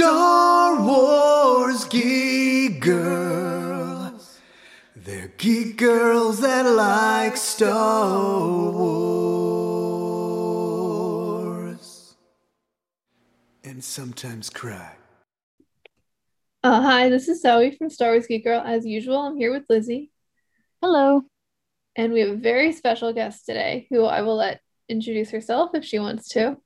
Star Wars geek girls. They're geek girls that like Star Wars. And sometimes cry. Uh, hi, this is Zoe from Star Wars Geek Girl. As usual, I'm here with Lizzie, Hello. and we have a very special guest today who I will let introduce herself if she wants to.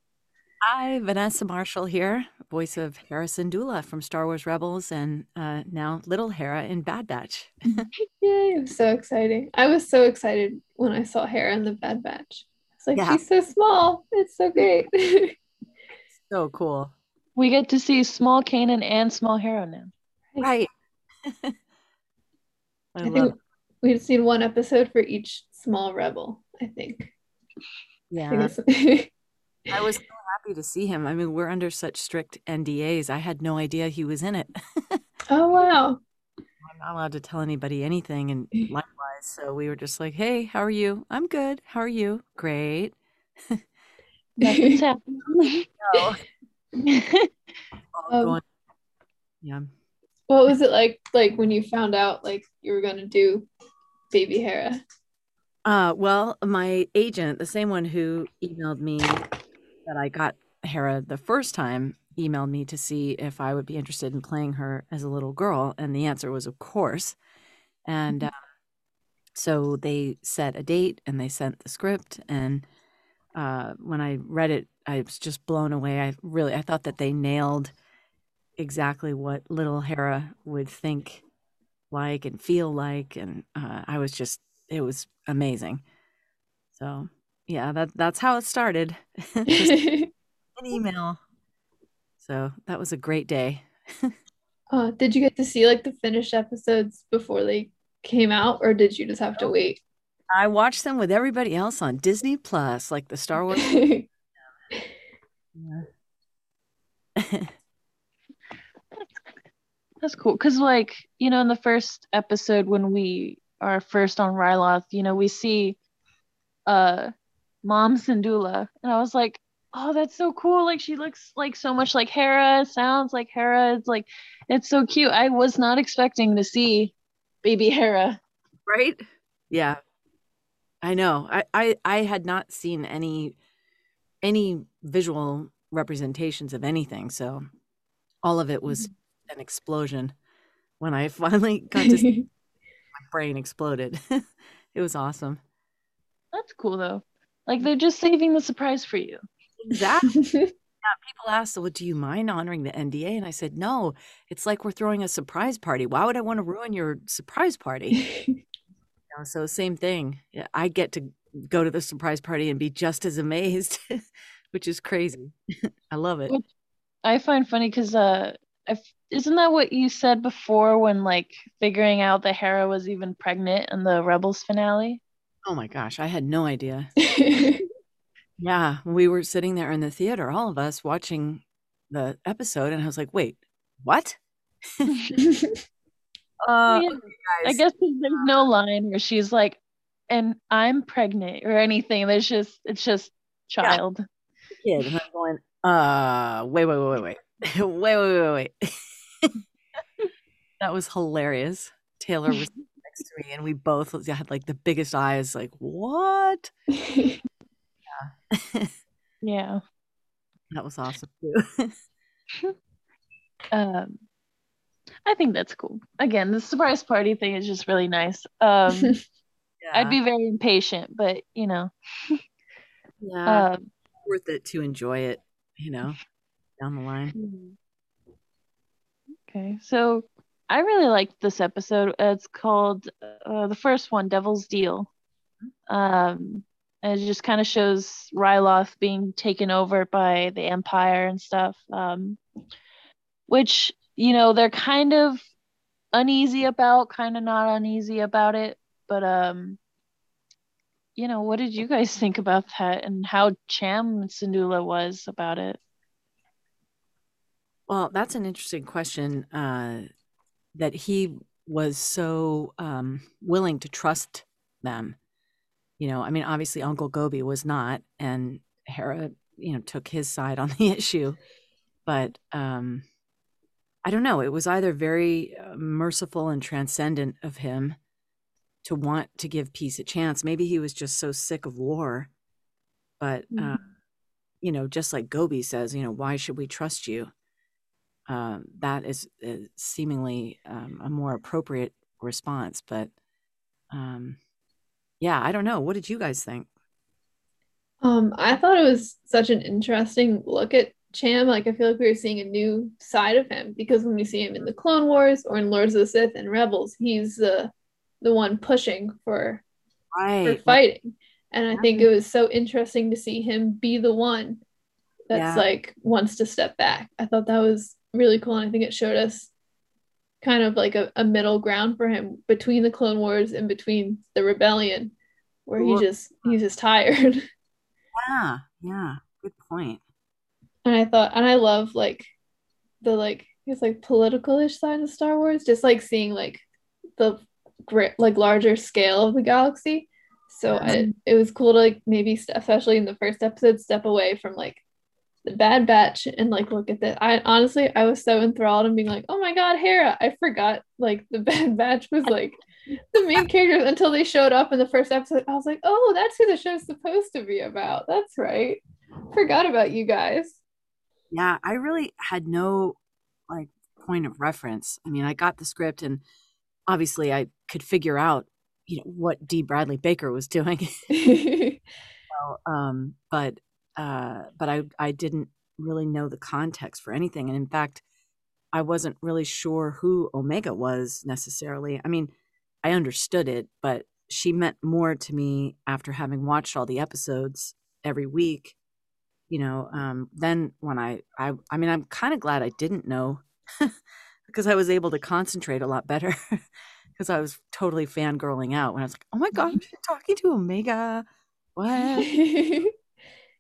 Hi, Vanessa Marshall here, voice of Hera Syndulla from Star Wars Rebels and uh, now Little Hera in Bad Batch. Yay, it was so exciting. I was so excited when I saw Hera in the Bad Batch. It's like, Yeah. she's so small. It's so great. So cool. We get to see small Kanan and small Hera now. Right. I I love think we've seen one episode for each small rebel, I think. I Yeah. think that's- I was so happy to see him. I mean, we're under such strict NDAs. I had no idea he was in it. oh, wow. I'm not allowed to tell anybody anything. And likewise, so we were just like, hey, how are you? I'm good. How are you? Great. Nothing's happening. Oh, all Um, yeah. What was it like like when you found out like you were gonna do baby Hera? Uh, well, my agent, the same one who emailed me that I got Hera the first time, emailed me to see if I would be interested in playing her as a little girl, and the answer was of course. And uh, so they set a date and they sent the script, and uh, when I read it, I was just blown away. I really, I thought that they nailed exactly what little Hera would think like and feel like, and uh, I was just it was amazing. So yeah, that that's how it started an email. So that was a great day. uh, did you get to see like the finished episodes before they came out, or did you just have to wait? I watched them with everybody else on Disney Plus, like the Star Wars. Yeah. That's cool. Because, like, you know, in the first episode, when we are first on Ryloth, you know, we see uh Mom Syndulla. And I was like, oh, that's so cool. Like, she looks like so much like Hera, sounds like Hera. It's like, it's so cute. I was not expecting to see baby Hera. right? Yeah. I know. I, I I had not seen any any visual representations of anything, so all of it was mm-hmm. an explosion. When I finally got to see my brain exploded. it was awesome. That's cool, though. Like, they're just saving the surprise for you. Exactly. yeah, People asked, "Well, do you mind honoring the NDA?" And I said, "No. It's like we're throwing a surprise party. Why would I want to ruin your surprise party?" You know, so same thing. Yeah, I get to go to the surprise party and be just as amazed, which is crazy. I love it. Which I find funny because uh, if, isn't that what you said before when like figuring out that Hera was even pregnant in the Rebels finale? Oh my gosh, I had no idea. Yeah, we were sitting there in the theater, all of us watching the episode, and I was like, "Wait, what?" Uh, Yeah, I guess there's no line where she's like, and I'm pregnant or anything. There's just it's just child. kid, and I'm going, uh, wait, wait, wait, wait, wait, wait, wait, wait, wait. that was hilarious. Taylor was next to me, and we both had like the biggest eyes, like, what? Yeah. yeah. that was awesome too. Um, I think that's cool. Again, the surprise party thing is just really nice. Um, I'd be very impatient, but you know, yeah, um, worth it to enjoy it, you know, down the line. Okay, so I really liked this episode. It's called uh, the first one, Devil's Deal. Um, and it just kind of shows Ryloth being taken over by the Empire and stuff. Um, which you know they're kind of uneasy about, kind of not uneasy about it. But um, you know, what did you guys think about that and how Cham Syndulla was about it? Well, that's an interesting question. Uh, that he was so um, willing to trust them. You know, I mean, obviously Uncle Gobi was not, and Hera, you know, took his side on the issue. But um, I don't know. It was either very uh, merciful and transcendent of him to want to give peace a chance. Maybe he was just so sick of war. But, uh, Mhm. you know, just like Gobi says, you know, why should we trust you? Um, that is, is seemingly um, a more appropriate response. But um, yeah, I don't know. What did you guys think? Um, I thought it was such an interesting look at Cham. Like I feel like we were seeing a new side of him because when we see him in the Clone Wars or in Lords of the Sith and Rebels, he's the the one pushing for for fighting. And I think it was so interesting to see him be the one that's Yeah. like wants to step back. I thought that was really cool. And I think it showed us kind of like a, a middle ground for him between the Clone Wars and between the rebellion, where he just he's just tired. Yeah. Yeah. Good point. And I thought and I love like the like it's like political-ish side of Star Wars, just like seeing like the great like larger scale of the galaxy. So I, it was cool to like maybe st- especially in the first episode step away from like the Bad Batch and like look at that. I honestly I was so enthralled and being like, oh my god, Hera! I forgot like the Bad Batch was like the main characters until they showed up in the first episode. I was like, oh, that's who the show's supposed to be about. That's right. Forgot about you guys. Yeah, I really had no like point of reference. I mean, I got the script and obviously I could figure out, you know, what D. Bradley Baker was doing. Um, but uh, but I I didn't really know the context for anything, and in fact, I wasn't really sure who Omega was necessarily. I mean, I understood it, but she meant more to me after having watched all the episodes every week. You know, um, then when I I I mean, I'm kind of glad I didn't know because I was able to concentrate a lot better. Because I was totally fangirling out when I was like, "Oh my gosh, you're talking to Omega! What?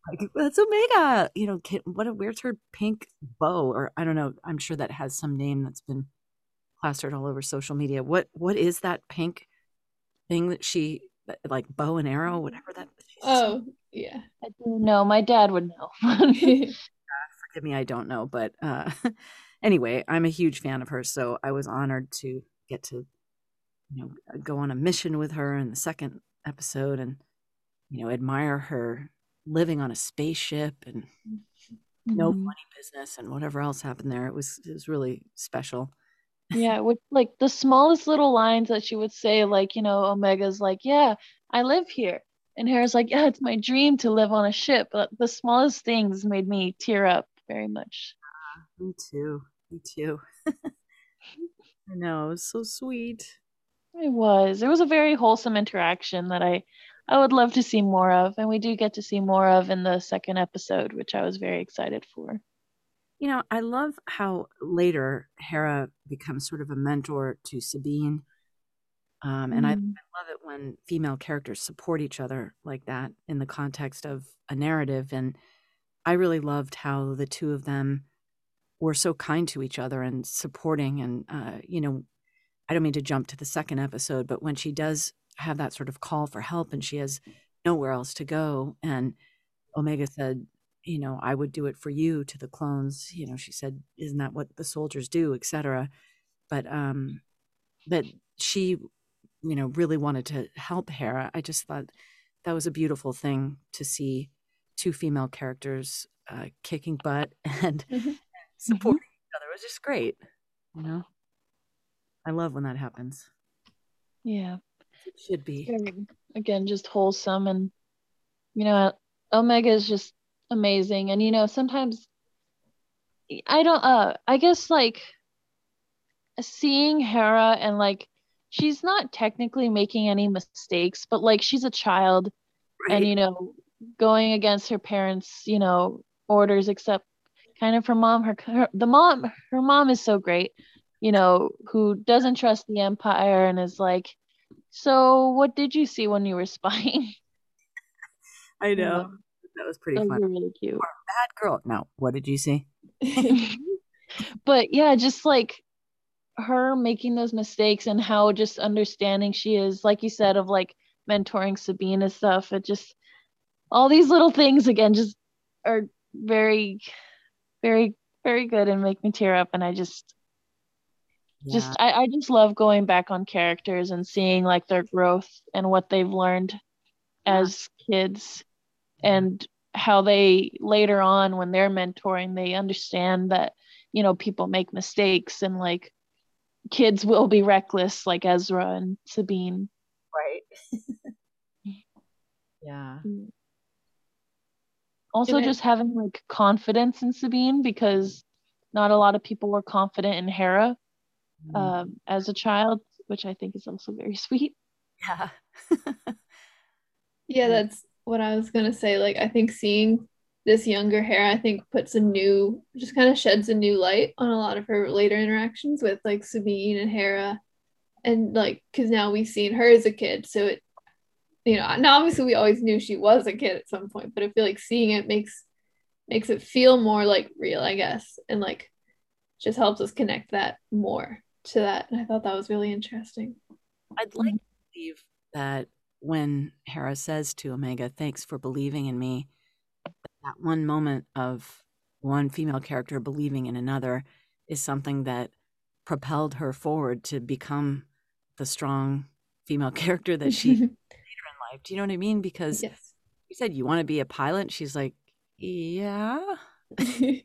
like that's Omega. You know, can, what? Where's her pink bow? Or I don't know. I'm sure that has some name that's been plastered all over social media. What What is that pink thing that she like bow and arrow, whatever that? oh yeah. I do know. My dad would know. forgive me, I don't know. But uh, anyway, I'm a huge fan of hers, so I was honored to get to you know go on a mission with her in the second episode and you know admire her living on a spaceship and no Mhm. funny business and whatever else happened there. It was it was really special. Yeah, with like the smallest little lines that she would say, like, you know, Omega's like, yeah, I live here. And Hera's like, yeah, it's my dream to live on a ship. But the smallest things made me tear up very much. Me too. Me too. I know, it was so sweet. It was. It was a very wholesome interaction that I I would love to see more of, and we do get to see more of in the second episode, which I was very excited for. You know, I love how later Hera becomes sort of a mentor to Sabine. Um, and I, I Mm. love it when female characters support each other like that in the context of a narrative. And I really loved how the two of them were so kind to each other and supporting. And, uh, you know, I don't mean to jump to the second episode, but when she does have that sort of call for help and she has nowhere else to go, and Omega said, you know, I would do it for you to the clones. You know, she said, isn't that what the soldiers do, etc. But um, that she, you know, really wanted to help Hera. I just thought that was a beautiful thing to see two female characters uh, kicking butt and Mhm. supporting each other. It was just great. You know, I love when that happens. Yeah. It should be. again just wholesome and you know omega is just amazing and you know sometimes i don't uh i guess like seeing hera and like she's not technically making any mistakes but like she's a child and you know going against her parents you know orders except kind of her mom her, her the mom her mom is so great you know who doesn't trust the empire and is like so what did you see when you were spying I know. That was pretty those fun. really cute Bad girl. Now, what did you see? but yeah just like her making those mistakes and how just understanding she is like you said of like mentoring sabine and stuff it just all these little things again just are very very very good and make me tear up and i just just I, I just love going back on characters and seeing like their growth and what they've learned as kids and how they later on when they're mentoring they understand that you know people make mistakes and like kids will be reckless like ezra and sabine. Right. Yeah. Mm. Also Did I- just having like confidence in sabine because not a lot of people were confident in hera Mm, um, as a child which i think is also very sweet. Yeah. Yeah, that's what I was gonna say. Like, I think seeing this younger Hera, I think puts a new, just kind of sheds a new light on a lot of her later interactions with like Sabine and Hera, and like, because now we've seen her as a kid, so it, you know, now obviously we always knew she was a kid at some point, but I feel like seeing it makes makes it feel more like real, I guess, and like just helps us connect that more to that. And I thought that was really interesting. I'd like to believe that when Hera says to Omega, thanks for believing in me, that one moment of one female character believing in another is something that propelled her forward to become the strong female character that she later in life. Do you know what I mean? Because yes. you said you want to be a pilot. She's like, yeah.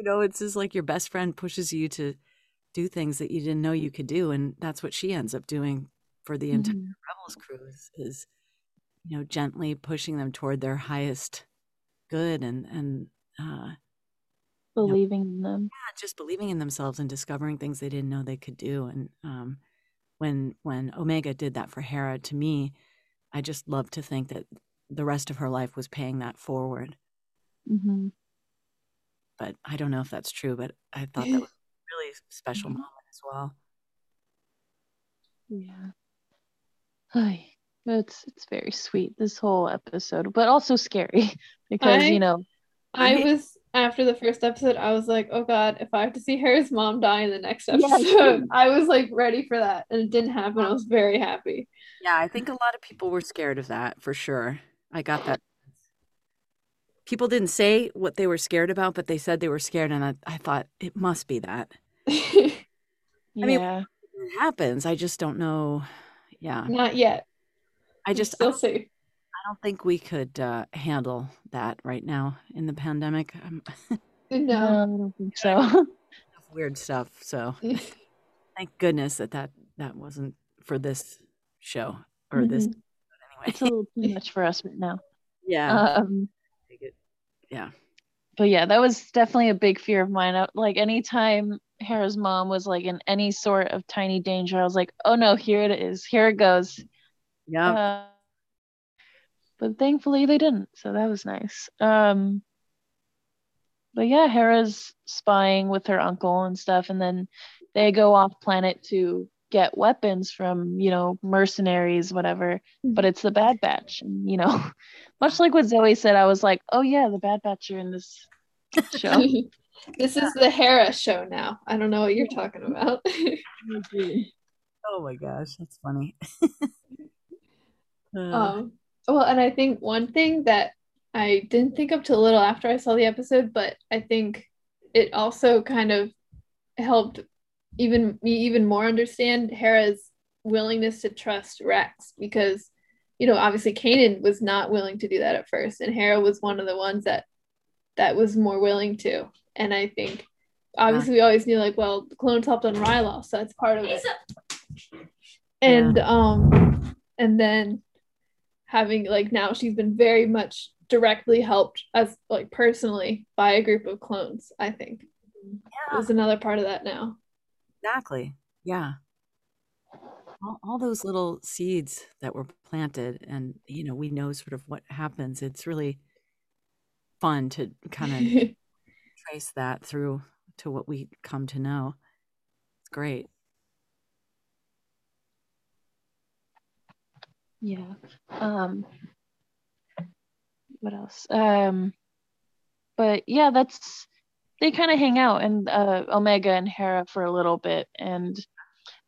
You know, it's just like your best friend pushes you to do things that you didn't know you could do. And that's what she ends up doing for the entire Mhm. Rebels crew is, you know, gently pushing them toward their highest good and, and, uh, believing in them not just believing in themselves and discovering things they didn't know they could do. And um, when when Omega did that for Hera, to me, I just love to think that the rest of her life was paying that forward. hmm But I don't know if that's true. But I thought that was really special Mhm. moment as well. Yeah. Ay, it's it's very sweet this whole episode, but also scary because I- you know I Right. was after the first episode, I was like, oh God, if I have to see Hera's mom die in the next Yeah. episode, I was like ready for that. And it didn't happen. I was very happy. Yeah, I think a lot of people were scared of that for sure. I got that. People didn't say what they were scared about, but they said they were scared, and I, I thought it must be that. I mean. It happens. I just don't know. Yeah, Not yet. I just I still don't, see. I don't think we could uh, handle that right now in the pandemic. Um, No. No, I don't think so. weird stuff. So thank goodness that that that wasn't for this show or this. Mhm. It's a little too much for us right now. yeah. Um, Take it. Yeah. but yeah, that was definitely a big fear of mine. I- Like anytime Hera's mom was like in any sort of tiny danger, I was like, oh no, here it is. Here it goes. Yeah. Uh, but thankfully they didn't, so that was nice. Um, but yeah, Hera's spying with her uncle and stuff, and then they go off planet to get weapons from, you know, mercenaries, whatever. But it's the Bad Batch, and you know, much like what Zoe said, I was like, oh yeah, the Bad Batch are in this show. this is the Hera show now. I don't know what you're talking about. oh my gosh, that's funny. Uh, Um, well, and I think one thing that I didn't think of till a little after I saw the episode, but I think it also kind of helped even me even more understand Hera's willingness to trust Rex because, you know, obviously Kanan was not willing to do that at first, and Hera was one of the ones that that was more willing to. And I think obviously we always knew like, well, the clones helped on Ryloth, so that's part of it. And um and then having like now she's been very much directly helped as like personally by a group of clones i think yeah. there's another part of that now Exactly. Yeah. All, all those little seeds that were planted, and you know, we know sort of what happens. It's really fun to kind of trace that through to what we come to know. It's great. Yeah. Um what else? Um but yeah, that's they kind of hang out and uh Omega and Hera for a little bit and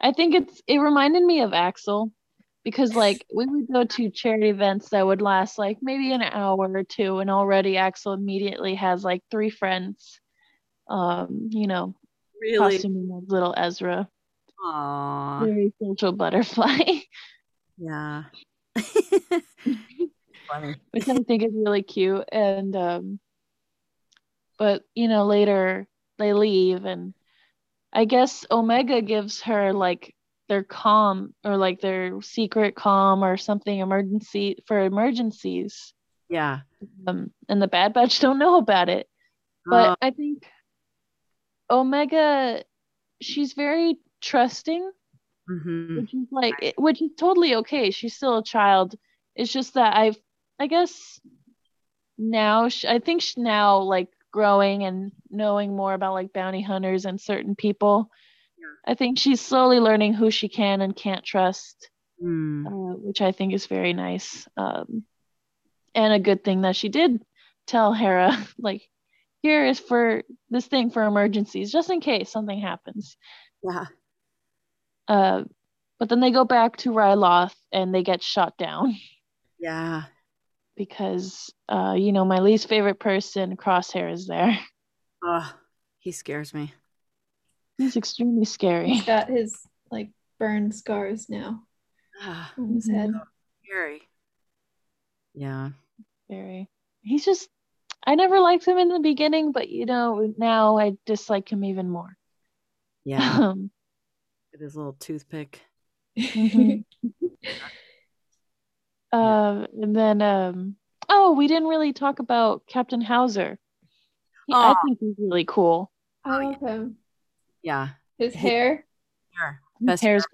I think it's it reminded me of Axel because like we would go to charity events that would last like maybe an hour or two and already Axel immediately has like three friends um you know Really? costuming little Ezra. Aww. Very social butterfly, Yeah. Funny. which I think is really cute. And um, but you know later they leave, and I guess Omega gives her like their comm or like their secret comm or something emergency for emergencies. Yeah. Um, and the Bad Batch don't know about it. But Uh, I think Omega, she's very trusting, mhm. which is like, it- which is totally okay. She's still a child. It's just that I've, I guess now, sh I think sh now like growing and knowing more about like bounty hunters and certain people. I think she's slowly learning who she can and can't trust, Mm. uh, which I think is very nice. Um, and a good thing that she did tell Hera, like, here is for this thing for emergencies, just in case something happens. Yeah. Uh, but then they go back to Ryloth and they get shot down Yeah. Because, uh, you know, my least favorite person, Crosshair, is there. Oh, he scares me. He's extremely scary. He's got his like burn scars now Ah, on his head. scary. Yeah. Very. He's just. I never liked him in the beginning, but you know, now I dislike him even more. Yeah. Um, With his little toothpick. Mhm. uh, and then, um, oh, we didn't really talk about Captain Howzer. He, I think he's really cool. I love him. Yeah. His He- hair. Sure. His Best hair's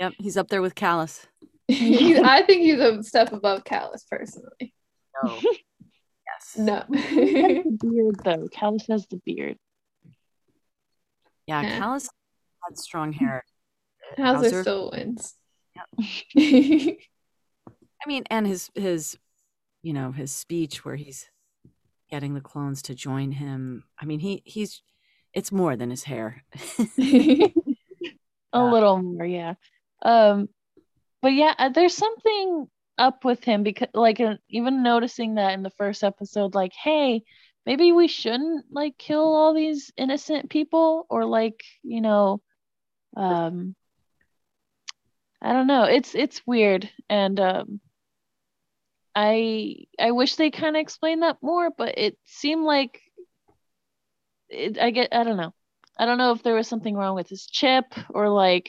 Yep. He's up there with Kallus. I think he's a step above Kallus personally. No. yes. No. the beard though. Kallus has the beard. Yeah. Yeah. Kallus had strong hair. Howzer Howzer? still wins. I mean, and his his, you know, his speech where he's getting the clones to join him. I mean, he he's it's more than his hair. A little more, yeah. Um, but yeah, uh, there's something up with him because, like, uh, even noticing that in the first episode, like, hey, maybe we shouldn't like kill all these innocent people, or like, you know, um, I don't know. It's it's weird, and um, I I wish they kind of explained that more, but it seemed like it, I get I don't know. I don't know if there was something wrong with his chip or like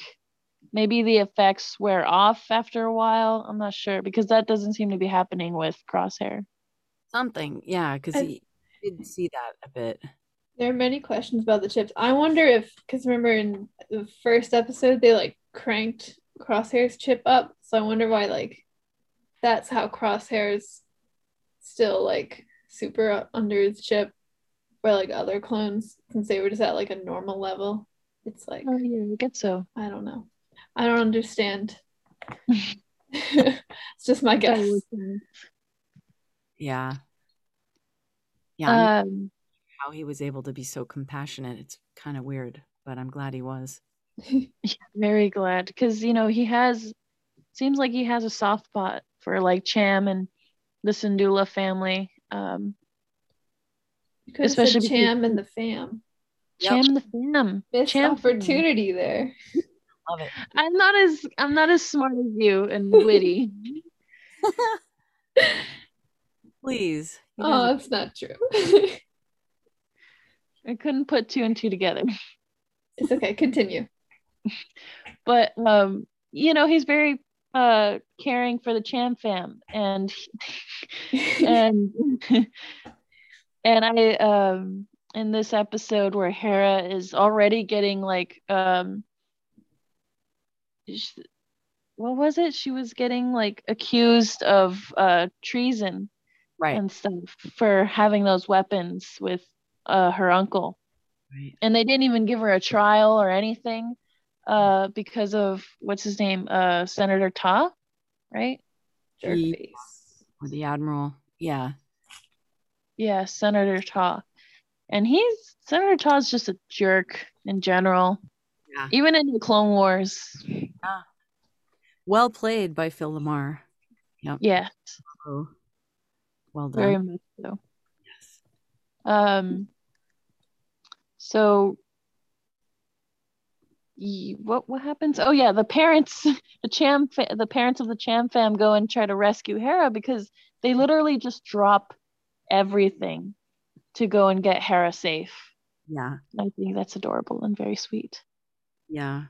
maybe the effects wear off after a while. I'm not sure because that doesn't seem to be happening with Crosshair. Something, yeah, because he didn't see that a bit. There are many questions about the chips. I wonder if, because remember in the first episode, they like cranked Crosshair's chip up. So I wonder why, like, that's how Crosshair's still like super under his chip, where like other clones, since they were just at like a normal level, it's like, Oh yeah, I get so. I don't know. I don't understand. it's just my guess. Yeah. Yeah, Um, how he was able to be so compassionate. It's kind of weird, but I'm glad he was. very glad because you know he has seems like he has a soft spot for like Cham and the Syndulla family. Um, You could have said Especially because- Cham and the fam. Yep. Cham the fam. Missed Cham fam. opportunity there. Love it. I'm not as I'm not as smart as you and witty. Please. Oh, doesn't- that's not true. I couldn't put two and two together. it's okay. Continue. But um, you know, he's very uh caring for the Cham fam and and and I um in this episode where Hera is already getting like um what was it? She was getting like accused of uh treason right. and stuff for having those weapons with uh her uncle. right. And they didn't even give her a trial or anything uh because of what's his name? Uh Senator Taa, right? Jerk He- Or the admiral. Yeah. Yeah, Senator Taa. And he's Senator Taa's just a jerk in general. Yeah. Even in the Clone Wars. Well played by Phil LaMarr. Yep. Yeah, Oh, well done. very much so. Yes. Um so what what happens? Oh yeah, the parents, the Cham, fa- the parents of the Cham fam go and try to rescue Hera because they literally just drop everything to go and get Hera safe. Yeah. I think that's adorable and very sweet. Yeah.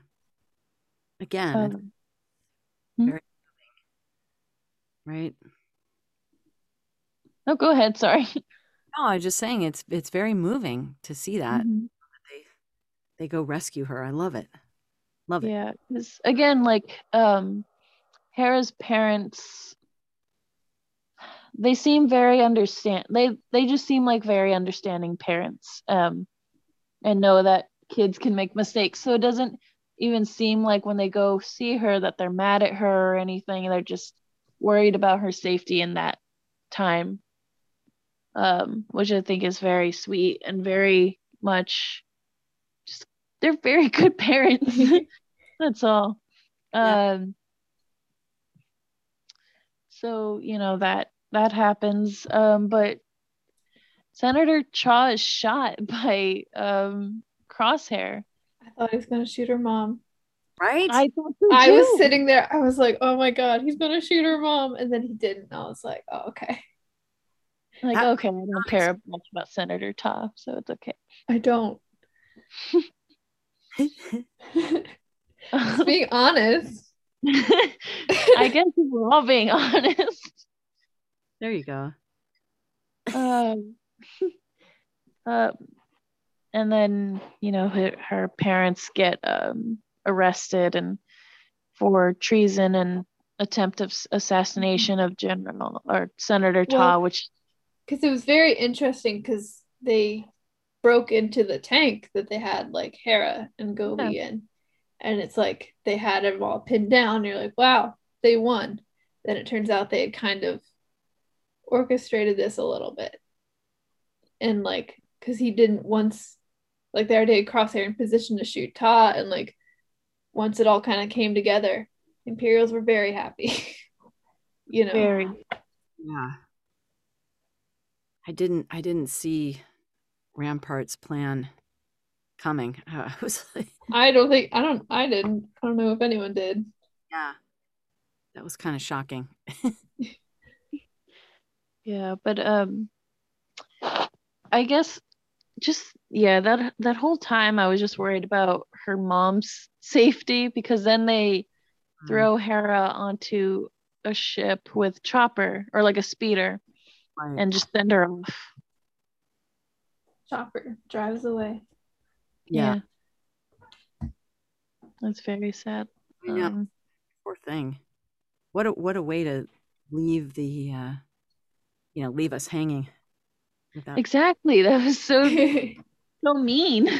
Again, Um, right? no, go ahead. Sorry. No, I was just saying it's it's very moving to see that Mhm. They go rescue her. I love it. Love it. Yeah, 'cause again, like um, Hera's parents, they seem very understand. They they just seem like very understanding parents, um, and know that kids can make mistakes. So it doesn't even seem like when they go see her that they're mad at her or anything. They're just worried about her safety in that time, um, which I think is very sweet and very much they're very good parents. That's all. Yeah. Um so, you know, that that happens. Um, but Senator Taa is shot by um Crosshair. I thought he was gonna shoot her mom. Right? I thought so I was sitting there, I was like, oh my god, he's gonna shoot her mom. And then he didn't. I was like, oh, okay. like, I- okay, I don't care much about Senator Taa, so it's okay. I don't. Just being honest. I guess if we're all being honest. there you go. um, uh, and then you know her, her parents get um, arrested and for treason and attempt of assassination of General or Senator Taa, which Because it was very interesting because they broke into the tank that they had like Hera and Gobi in. And it's like they had them all pinned down. You're like, wow, they won. Then it turns out they had kind of orchestrated this a little bit. And like, because he didn't once, like they already had Crosshair in position to shoot Taa. And like, once it all kind of came together, Imperials were very happy. you know? very Yeah. I didn't I didn't see Rampart's plan coming. I was like, I don't think, I don't, I didn't. I don't know if anyone did. yeah. That was kind of shocking. yeah, but um, I guess just yeah that that whole time I was just worried about her mom's safety because then they throw Hera onto a ship with Chopper or like a speeder Right. and just send her off. Chopper drives away. yeah. That's very sad. I know. Um, Poor thing. What a what a way to leave the uh you know, leave us hanging without exactly. That was so so mean.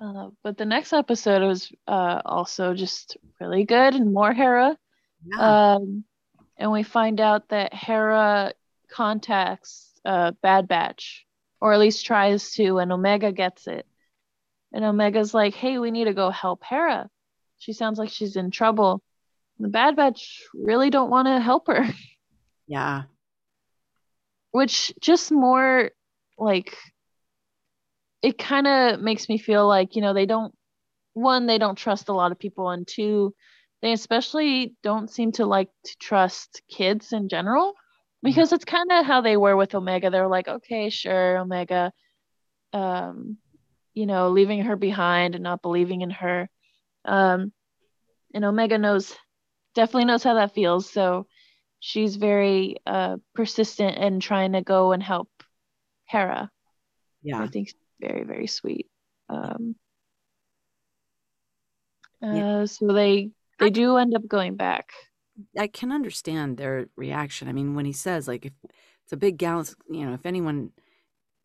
uh, but the next episode was uh, also just really good and more Hera. Yeah. Um, and we find out that Hera contacts uh, Bad Batch, or at least tries to, and Omega gets it. And Omega's like, hey, we need to go help Hera. She sounds like she's in trouble. The Bad Batch really don't want to help her, yeah. which just more like it kind of makes me feel like, you know, they don't, one, they don't trust a lot of people, and two, they especially don't seem to like to trust kids in general because it's kind of how they were with Omega. They're like, okay, sure, Omega, um, you know, leaving her behind and not believing in her. Um, and Omega knows, definitely knows how that feels. So she's very uh, persistent in trying to go and help Hera. Yeah. I think it's very, very sweet. Um, Yeah. uh, so they they do end up going back. I can understand their reaction. I mean, when he says like if it's a big galaxy, you know, if anyone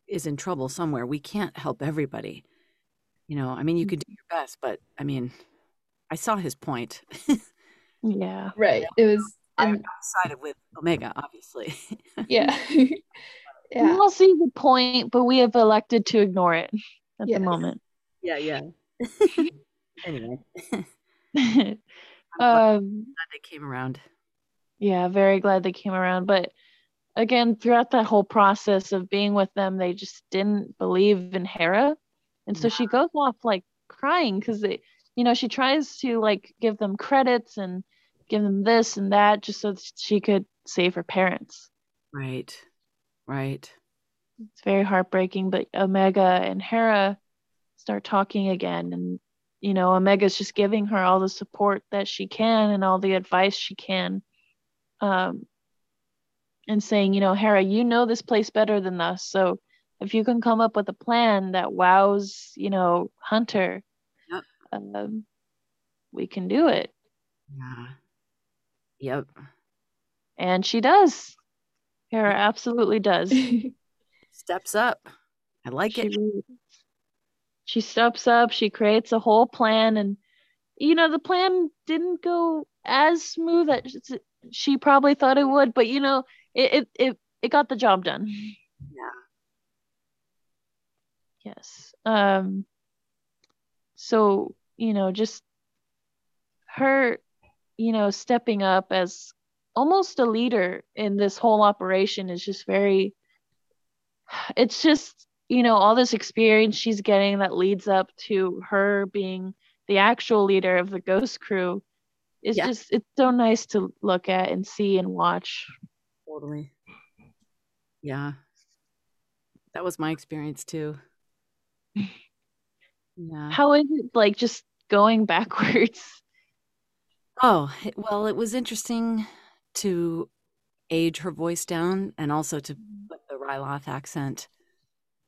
is in trouble somewhere, we can't help everybody. You know, I mean, you could do mm-hmm. your best, but I mean, I saw his point. Yeah. right. It was, I and sided with Omega, obviously. yeah, yeah. We yeah. all see the point, but we have elected to ignore it at Yes. the moment. yeah, yeah. anyway, um, glad they came around. yeah, very glad they came around. But again, throughout that whole process of being with them, they just didn't believe in Hera. And so she goes off like crying because they, you know, she tries to like give them credits and give them this and that just so that she could save her parents. Right. Right. It's very heartbreaking, but Omega and Hera start talking again and you know, Omega's just giving her all the support that she can and all the advice she can. Um and saying, you know, Hera, you know this place better than us. So if you can come up with a plan that wows, you know, Hunter, Yep. um, we can do it. Yeah. Yep. And she does. Hera absolutely does. Steps up. I like she, it. really- she steps up, she creates a whole plan, and you know, the plan didn't go as smooth as she probably thought it would, but you know, it it it, it got the job done. Yeah. Yes. Um so, you know, just her, you know, stepping up as almost a leader in this whole operation is just very it's just, you know, all this experience she's getting that leads up to her being the actual leader of the ghost crew is Yeah. just it's so nice to look at and see and watch. Totally. Yeah. That was my experience too. Yeah. How is it like just going backwards? Oh, well, it was interesting to age her voice down and also to mm. put the Ryloth accent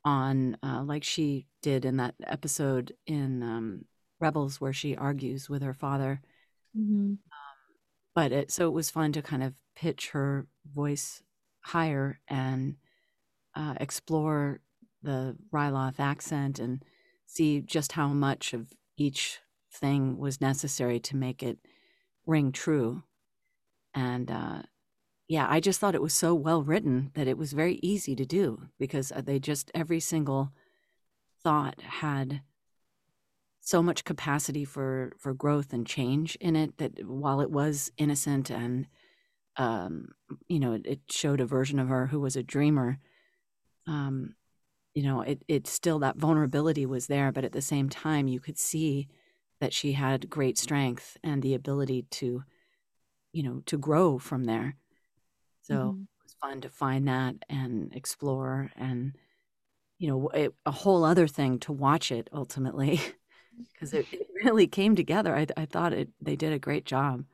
on, uh, like she did in that episode in um, Rebels where she argues with her father. But it, so it was fun to kind of pitch her voice higher and uh, explore the Ryloth accent and see just how much of each thing was necessary to make it ring true. And uh, yeah, I just thought it was so well written that it was very easy to do because uh, they just, every single thought had so much capacity for for growth and change in it that while it was innocent and um you know it, it showed a version of her who was a dreamer um you know it it still that vulnerability was there but at the same time you could see that she had great strength and the ability to you know to grow from there so Mhm. it was fun to find that and explore and you know it, a whole other thing to watch it ultimately because it, it really came together I, I thought it they did a great job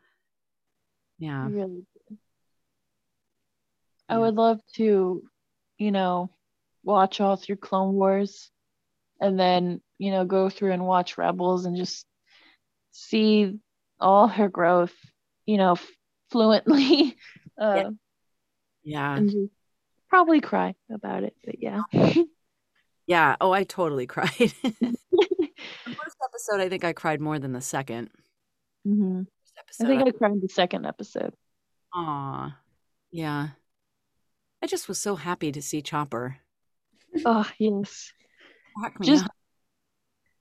yeah Really did. I would love to, you know, watch all through Clone Wars and then, you know, go through and watch Rebels and just see all her growth, you know, fluently. Uh, Yeah. Yeah And probably cry about it. But yeah. yeah oh i totally cried the first episode i think i cried more than the second hmm First I think I cried the second episode. Aw, yeah i just was so happy to see chopper Oh, yes. Me Just up.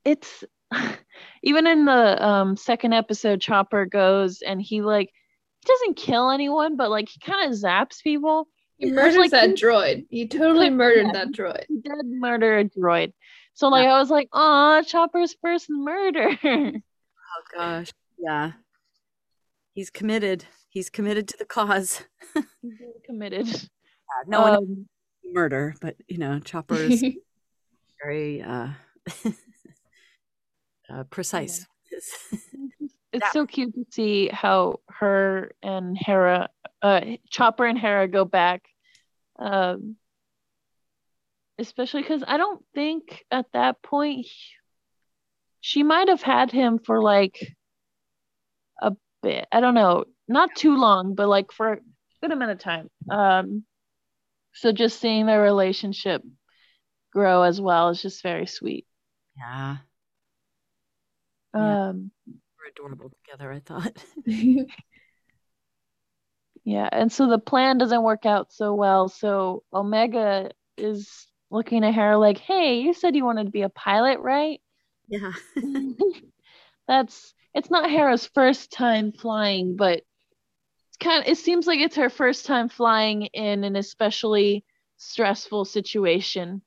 it's even in the um second episode chopper goes and he like doesn't kill anyone but like he kind of zaps people. He It's murders like that he- droid. He totally murdered Yeah. that droid. he did murder a droid. So like i was like oh chopper's first murder. Oh gosh. Yeah. He's committed. He's committed to the cause. He's really committed. No one um, murder but you know chopper is very uh, uh precise it's so cute to see how her and hera uh chopper and hera go back um especially because i don't think at that point he- she might have had him for like a bit i don't know not too long but like for a good amount of time um so just seeing their relationship grow as well is just very sweet. Yeah. Yeah. um we're adorable together i thought Yeah, and so the plan doesn't work out so well. So Omega is looking at her like, "Hey, you said you wanted to be a pilot, right?" yeah That's it's not Hera's first time flying, but it's kind of, it seems like it's her first time flying in an especially stressful situation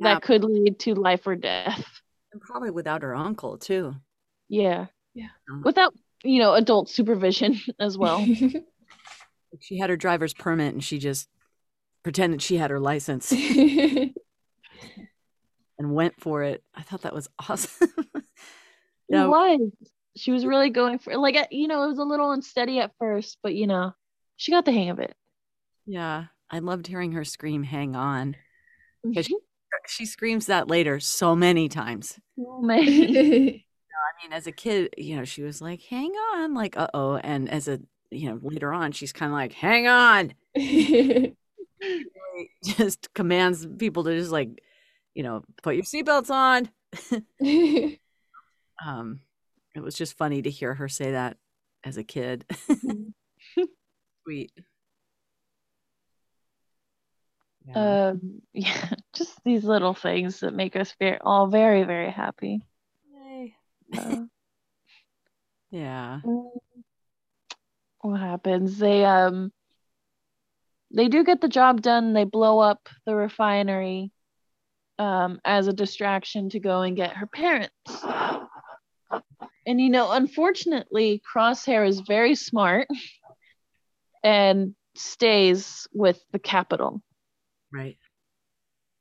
Yeah. that could lead to life or death. And probably without her uncle too. Yeah. Yeah. Um, Without, you know, adult supervision as well. She had her driver's permit and she just pretended she had her license and went for it. I thought that was awesome. It was. She was really going for like you know, it was a little unsteady at first, but you know, she got the hang of it. yeah, I loved hearing her scream, "Hang on!" 'Cause she, she screams that later so many times. Oh, man. Mean, as a kid, you know, she was like, "Hang on," like, "Uh oh," and as a you know later on, she's kind of like, "Hang on." Just commands people to just like, you know, put your seatbelts on. um it was just funny to hear her say that as a kid sweet yeah. um yeah, just these little things that make us very all very, very happy. Yeah what happens? They um they do get the job done. They blow up the refinery um as a distraction to go and get her parents. And you know, unfortunately, Crosshair is very smart and stays with the capital. right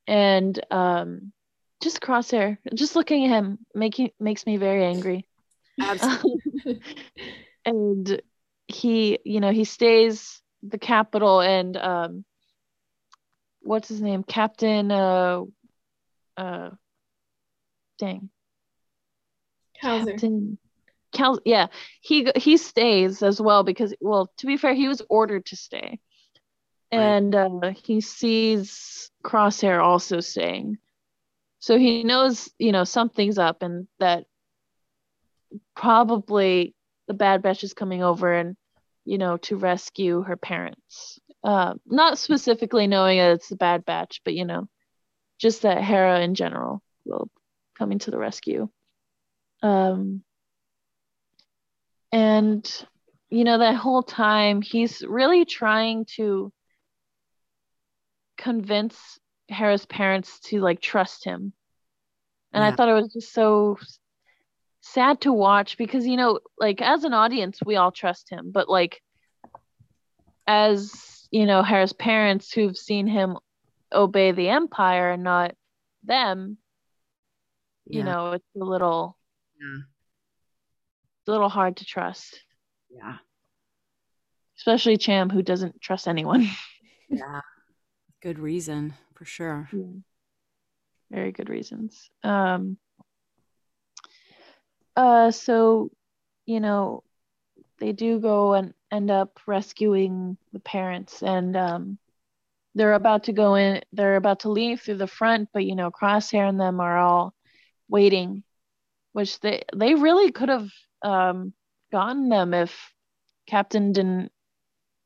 And um just Crosshair, just looking at him making makes me very angry. absolutely. And he you know he stays the capital and um what's his name? Captain uh uh dang. Captain Cal- yeah. He he stays as well because well to be fair he was ordered to stay. Right. and uh he sees crosshair also staying so he knows you know something's up and that probably the bad batch is coming over and you know to rescue her parents. Uh, not specifically knowing that it's the bad batch but you know just that hera in general will coming to the rescue. Um and you know that whole time he's really trying to convince hera's parents to like trust him. And i thought it was just so sad to watch because you know like as an audience we all trust him. But like as you know Hera's parents who've seen him obey the empire and not them you know it's a little Yeah. it's a little hard to trust. Yeah. Especially Cham who doesn't trust anyone. Yeah. Good reason for sure. Very good reasons. Um uh so you know they do go and end up rescuing the parents and um they're about to go in they're about to leave through the front but you know crosshair and them are all waiting which they they really could have um gotten them if captain didn't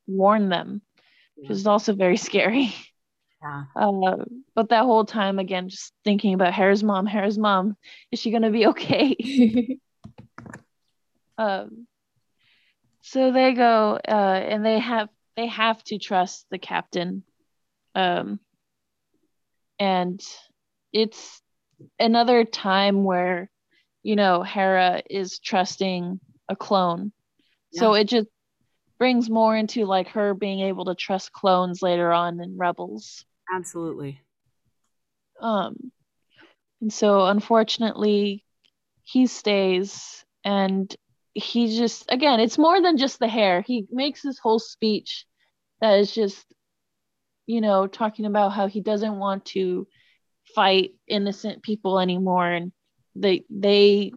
warn them which is also very scary yeah. Uh, but that whole time again just thinking about Hera's mom Hera's mom is she gonna be okay? Um so they go uh and they have they have to trust the captain. Um and it's another time where you know Hera is trusting a clone. So it just brings more into like her being able to trust clones later on in rebels. Absolutely. Um and so unfortunately he stays and he just again it's more than just the hair. He makes this whole speech that is just you know talking about how he doesn't want to fight innocent people anymore and they they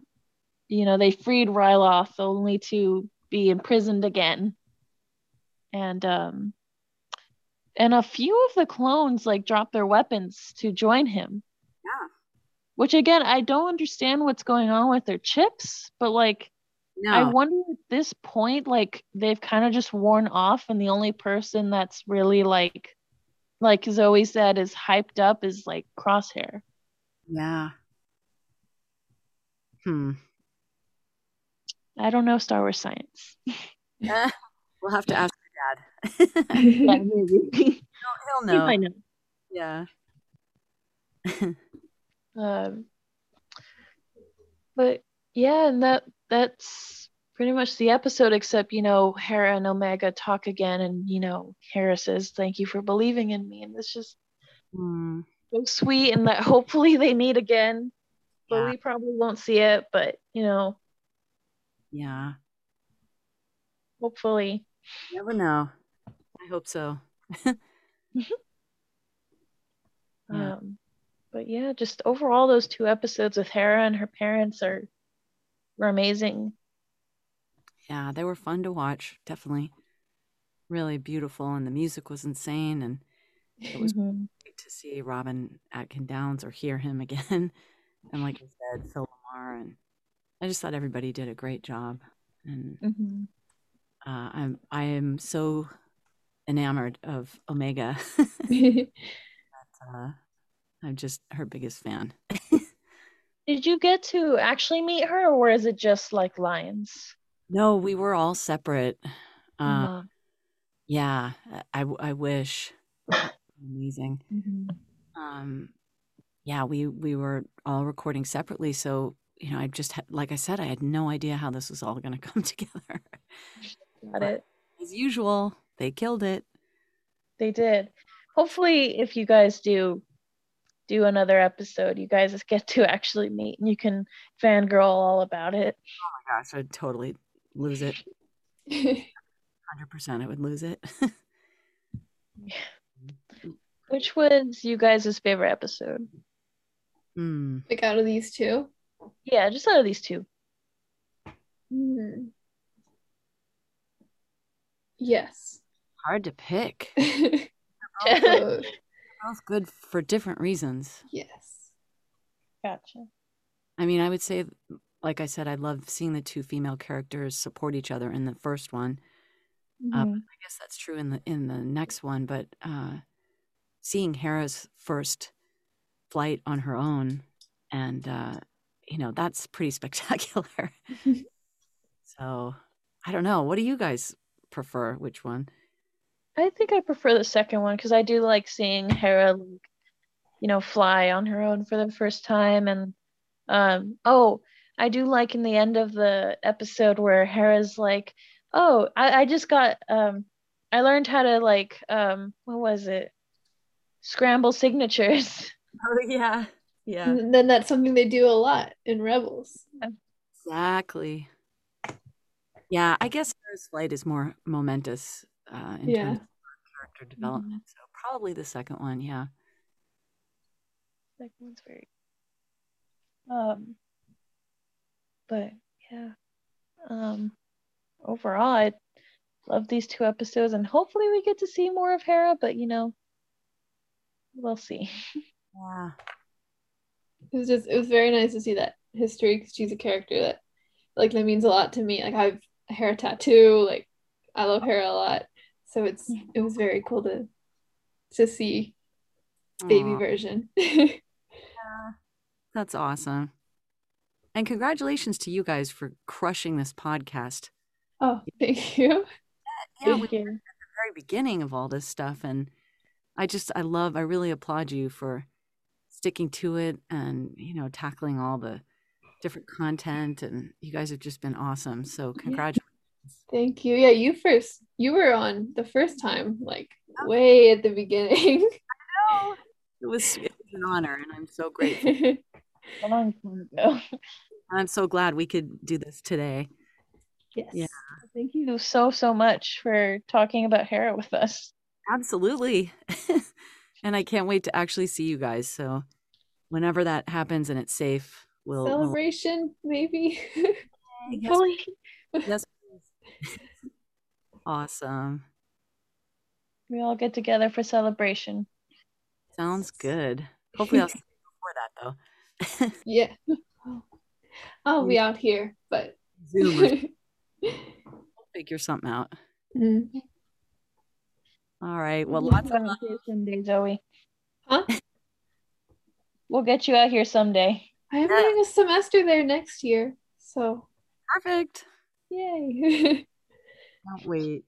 you know they freed Ryloth only to be imprisoned again and um and a few of the clones like drop their weapons to join him. Yeah. which again i don't understand what's going on with their chips but like no. i wonder at this point like they've kind of just worn off and the only person that's really like like zoe said is hyped up is like crosshair. Yeah. Hmm. I don't know star wars science. Eh, we'll have to ask dad yeah maybe he'll He know might know. yeah Um, But yeah, and that that's pretty much the episode, except you know, Hera and Omega talk again, and you know, Hera says, "Thank you for believing in me," and it's just Mm, so sweet, and that hopefully they meet again. But Yeah. we probably won't see it, but you know, yeah. hopefully. You never know. I hope so. Yeah. Um, but yeah, just overall, those two episodes with Hera and her parents are were amazing. Yeah, they were fun to watch. Definitely. Really beautiful. And the music was insane. And it was Mhm. great to see Robin Atkin Downes or hear him again. And like I said, Phil LaMarr. And I just thought everybody did a great job. And Mhm. Uh, I'm I am so enamored of Omega. uh, I'm just her biggest fan. Did you get to actually meet her, or is it just like Lions? No, we were all separate. Uh, Uh, yeah, I, I wish. Amazing. mhm. Um, yeah, we we were all recording separately, so you know, I just had, like I said, I had no idea how this was all going to come together. Got it. As usual, they killed it. They did. Hopefully, if you guys do do another episode, you guys get to actually meet and you can fangirl all about it. Oh my gosh, I'd totally lose it. Hundred percent, I would lose it. Which was you guys' favorite episode? Hmm. like out of these two. Yeah, just out of these two. Hmm. Yes. Hard to pick. Both. Both good for different reasons. yes. Gotcha. I mean, I would say, like I said, I love seeing the two female characters support each other in the first one. Um, Mhm. I guess that's true in the in the next one, but uh, seeing Hera's first flight on her own, and uh, you know that's pretty spectacular. so I don't know. What do you guys prefer? Which one? I think I prefer the second one because I do like seeing Hera, like, you know, fly on her own for the first time. And um, oh, I do like in the end of the episode where Hera's like, "Oh, I, I just got um, I learned how to like um, what was it? Scramble signatures." Oh yeah, yeah, And then that's something they do a lot in Rebels. exactly. Yeah, I guess Hera's flight is more momentous uh, in Yeah. terms of character development. So probably the second one. Yeah. Second one's very. Um, but yeah, um, overall, I love these two episodes, and hopefully we get to see more of Hera. But you know, we'll see. Yeah. It was just it was very nice to see that history because she's a character that like that means a lot to me. Like I have a Hera tattoo. Like I love Hera a lot. So it's it was very cool to to see baby Aw. version. That's awesome. And congratulations to you guys for crushing this podcast. oh, thank you. Yeah, we Thank you. very beginning of all this stuff and I just I love I really applaud you for sticking to it and you know tackling all the different content and you guys have just been awesome. So congratulations. Thank you. Yeah, you first you were on the first time, like way at the beginning. It was, it was an honor and I'm so grateful. A long time ago. I'm so glad we could do this today. yes. Yeah. Thank you so so much for talking about Hera with us. Absolutely. and I can't wait to actually see you guys. So whenever that happens and it's safe, we'll, we'll Celebration, maybe. Yes, yes, awesome. We all get together for celebration. Sounds good. Hopefully I'll see you before that though. yeah. I'll be out here, but Zoom we'll figure something out. Mm. All right. Well, We'll lots of out someday, Zoe. Huh? We'll get you out here someday. I am Yeah. doing a semester there next year, so perfect. yay. Can't wait.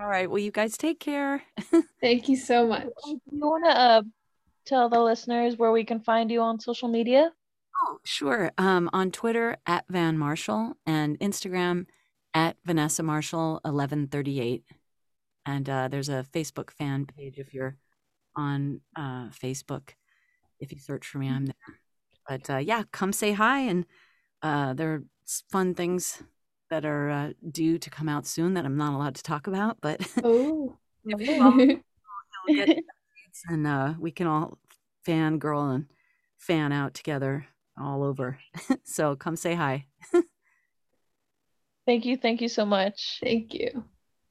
All right. Well, you guys take care. Thank you so much. Do you want to uh, tell the listeners where we can find you on social media? Oh, sure. Um, on Twitter at Van Marshall and Instagram at Vanessa Marshall eleven thirty eight, and uh, there's a Facebook fan page if you're on uh, Facebook. If you search for me, I'm there. But uh, yeah, come say hi, and uh, there are fun things that are uh, due to come out soon that I'm not allowed to talk about. But Oh. if you follow, you'll get updates, and uh, we can all fangirl and fan out together all over. so come say hi. Thank you, thank you so much. Thank you.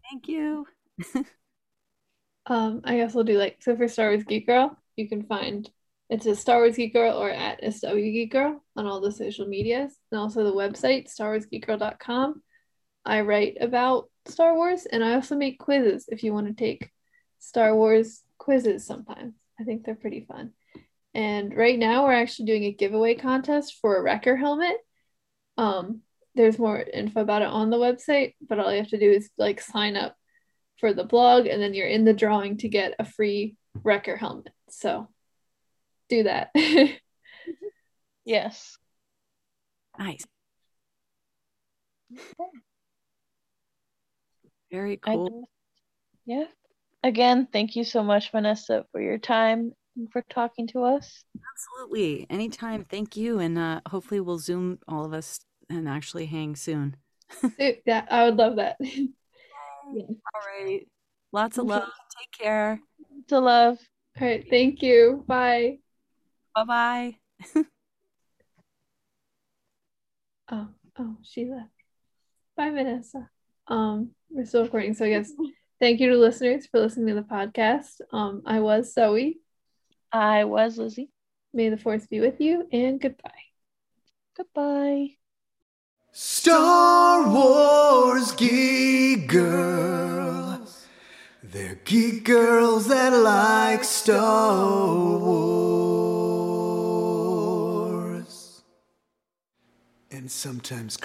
Thank you. Um, I guess we'll do like so for Star Wars Geek Girl, you can find it's a Star Wars Geek Girl or at SW Geek Girl on all the social medias and also the website starwarsgeekgirl.com. I write about Star Wars and I also make quizzes if you want to take Star Wars quizzes sometimes. I think they're pretty fun. And right now we're actually doing a giveaway contest for a Wrecker helmet. Um, there's more info about it on the website, but all you have to do is like sign up for the blog and then you're in the drawing to get a free Wrecker helmet. So do that. Yes. Nice. Very cool. just- yeah. Again, thank you so much, Vanessa, for your time and for talking to us. Absolutely. Anytime. Thank you. And uh, hopefully we'll Zoom all of us and actually hang soon. yeah, I would love that. All right. Lots of love. Take care. To love. All right, thank you. Bye. Bye bye. Oh, oh, she left. Bye, Vanessa. Um, we're still recording, so I guess thank you to listeners for listening to the podcast. Um, I was Zoe. I was Lizzie. May the force be with you, and goodbye. Goodbye. Star Wars geek girls. They're geek girls that like Star Wars. Sometimes.